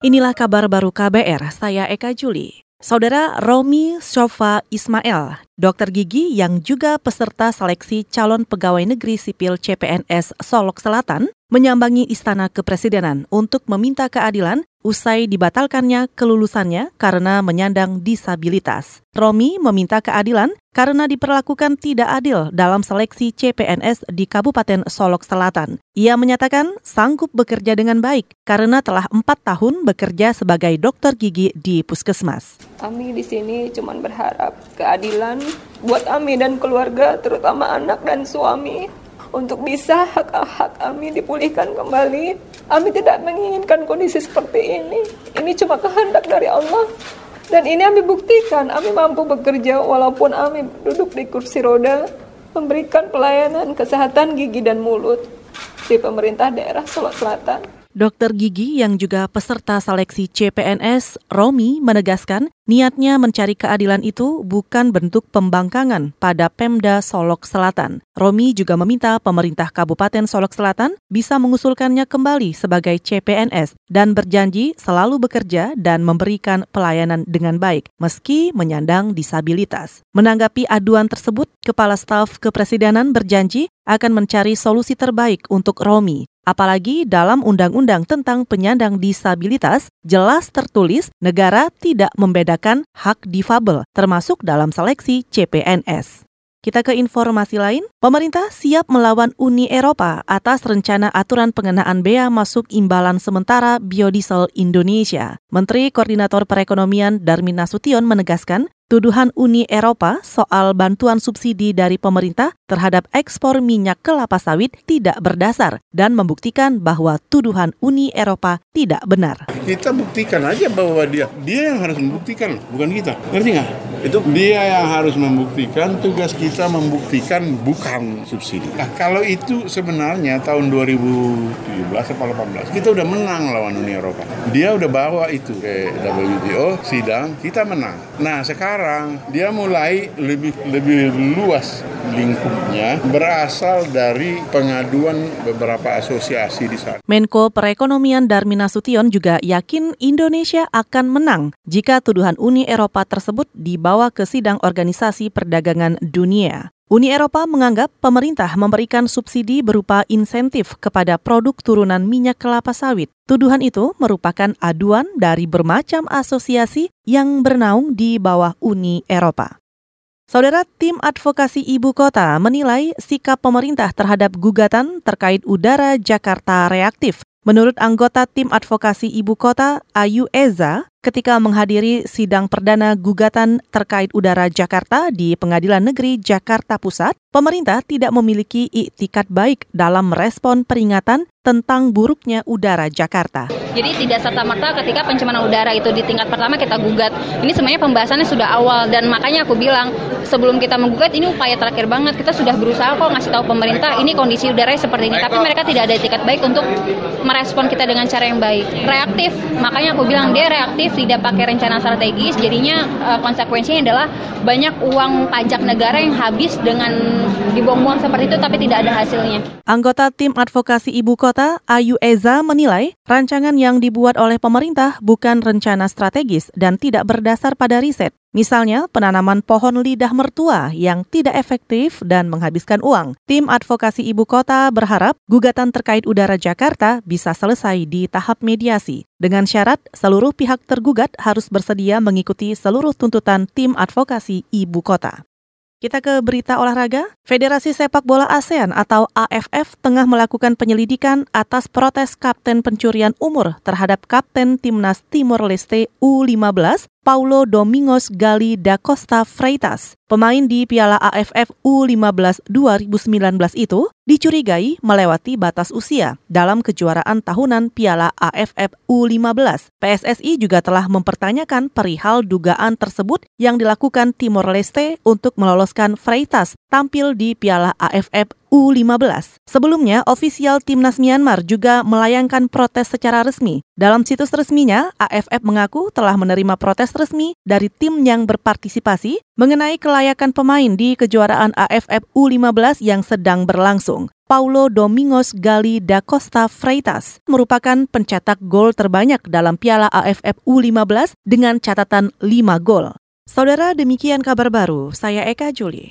Inilah kabar baru KBR, saya Eka Juli. Saudara Romi Sofa Ismail, dokter gigi yang juga peserta seleksi calon pegawai negeri sipil CPNS Solok Selatan, menyambangi Istana Kepresidenan untuk meminta keadilan usai dibatalkannya kelulusannya karena menyandang disabilitas. Romi meminta keadilan karena diperlakukan tidak adil dalam seleksi CPNS di Kabupaten Solok Selatan. Ia menyatakan sanggup bekerja dengan baik karena telah empat tahun bekerja sebagai dokter gigi di puskesmas. Kami di sini cuma berharap keadilan buat kami dan keluarga, terutama anak dan suami untuk bisa hak-hak kami dipulihkan kembali. Kami tidak menginginkan kondisi seperti ini. Ini cuma kehendak dari Allah. Dan ini kami buktikan, kami mampu bekerja walaupun kami duduk di kursi roda, memberikan pelayanan kesehatan gigi dan mulut di pemerintah daerah Sulawesi Selatan. Dokter gigi yang juga peserta seleksi CPNS, Romi, menegaskan niatnya mencari keadilan itu bukan bentuk pembangkangan pada Pemda Solok Selatan. Romi juga meminta pemerintah Kabupaten Solok Selatan bisa mengusulkannya kembali sebagai CPNS dan berjanji selalu bekerja dan memberikan pelayanan dengan baik meski menyandang disabilitas. Menanggapi aduan tersebut, Kepala Staf Kepresidenan berjanji akan mencari solusi terbaik untuk Romi. Apalagi dalam undang-undang tentang penyandang disabilitas jelas tertulis negara tidak membedakan hak difabel termasuk dalam seleksi CPNS. Kita ke informasi lain, pemerintah siap melawan Uni Eropa atas rencana aturan pengenaan bea masuk imbalan sementara biodiesel Indonesia. Menteri Koordinator Perekonomian Darmin Nasution menegaskan tuduhan Uni Eropa soal bantuan subsidi dari pemerintah terhadap ekspor minyak kelapa sawit tidak berdasar dan membuktikan bahwa tuduhan Uni Eropa tidak benar. Kita buktikan aja bahwa dia dia yang harus membuktikan, bukan kita. Ngerti nggak? Itu dia yang harus membuktikan, tugas kita membuktikan bukan subsidi. Nah, kalau itu sebenarnya tahun 2017 atau 18 kita udah menang lawan Uni Eropa. Dia udah bawa itu ke WTO sidang, kita menang. Nah, sekarang sekarang dia mulai lebih lebih luas lingkupnya berasal dari pengaduan beberapa asosiasi di sana. Menko Perekonomian Darmin Nasution juga yakin Indonesia akan menang jika tuduhan Uni Eropa tersebut dibawa ke sidang Organisasi Perdagangan Dunia. Uni Eropa menganggap pemerintah memberikan subsidi berupa insentif kepada produk turunan minyak kelapa sawit. Tuduhan itu merupakan aduan dari bermacam asosiasi yang bernaung di bawah Uni Eropa. Saudara tim advokasi ibu kota menilai sikap pemerintah terhadap gugatan terkait udara Jakarta reaktif. Menurut anggota tim advokasi ibu kota Ayu Eza, ketika menghadiri sidang perdana gugatan terkait udara Jakarta di Pengadilan Negeri Jakarta Pusat, pemerintah tidak memiliki iktikat baik dalam merespon peringatan tentang buruknya udara Jakarta. Jadi tidak serta-merta ketika pencemaran udara itu di tingkat pertama kita gugat. Ini sebenarnya pembahasannya sudah awal dan makanya aku bilang sebelum kita menggugat ini upaya terakhir banget. Kita sudah berusaha kok ngasih tahu pemerintah ini kondisi udara seperti ini, tapi mereka tidak ada etikat baik untuk merespon kita dengan cara yang baik. Reaktif, makanya aku bilang dia reaktif, tidak pakai rencana strategis. Jadinya uh, konsekuensinya adalah banyak uang pajak negara yang habis dengan dibuang-buang seperti itu tapi tidak ada hasilnya. Anggota tim advokasi ibu kota Kota, Ayu Eza menilai rancangan yang dibuat oleh pemerintah bukan rencana strategis dan tidak berdasar pada riset. Misalnya, penanaman pohon lidah mertua yang tidak efektif dan menghabiskan uang. Tim advokasi ibu kota berharap gugatan terkait udara Jakarta bisa selesai di tahap mediasi. Dengan syarat, seluruh pihak tergugat harus bersedia mengikuti seluruh tuntutan tim advokasi ibu kota. Kita ke berita olahraga. Federasi Sepak Bola ASEAN atau AFF tengah melakukan penyelidikan atas protes kapten pencurian umur terhadap kapten timnas Timor Leste U15 Paulo Domingos Gali da Costa Freitas, pemain di Piala AFF U15 2019 itu, dicurigai melewati batas usia dalam kejuaraan tahunan Piala AFF U15. PSSI juga telah mempertanyakan perihal dugaan tersebut yang dilakukan Timor Leste untuk meloloskan Freitas tampil di Piala AFF U15. Sebelumnya, ofisial timnas Myanmar juga melayangkan protes secara resmi. Dalam situs resminya, AFF mengaku telah menerima protes resmi dari tim yang berpartisipasi mengenai kelayakan pemain di kejuaraan AFF U15 yang sedang berlangsung. Paulo Domingos Gali da Costa Freitas merupakan pencetak gol terbanyak dalam Piala AFF U15 dengan catatan 5 gol. Saudara, demikian kabar baru. Saya Eka Juli.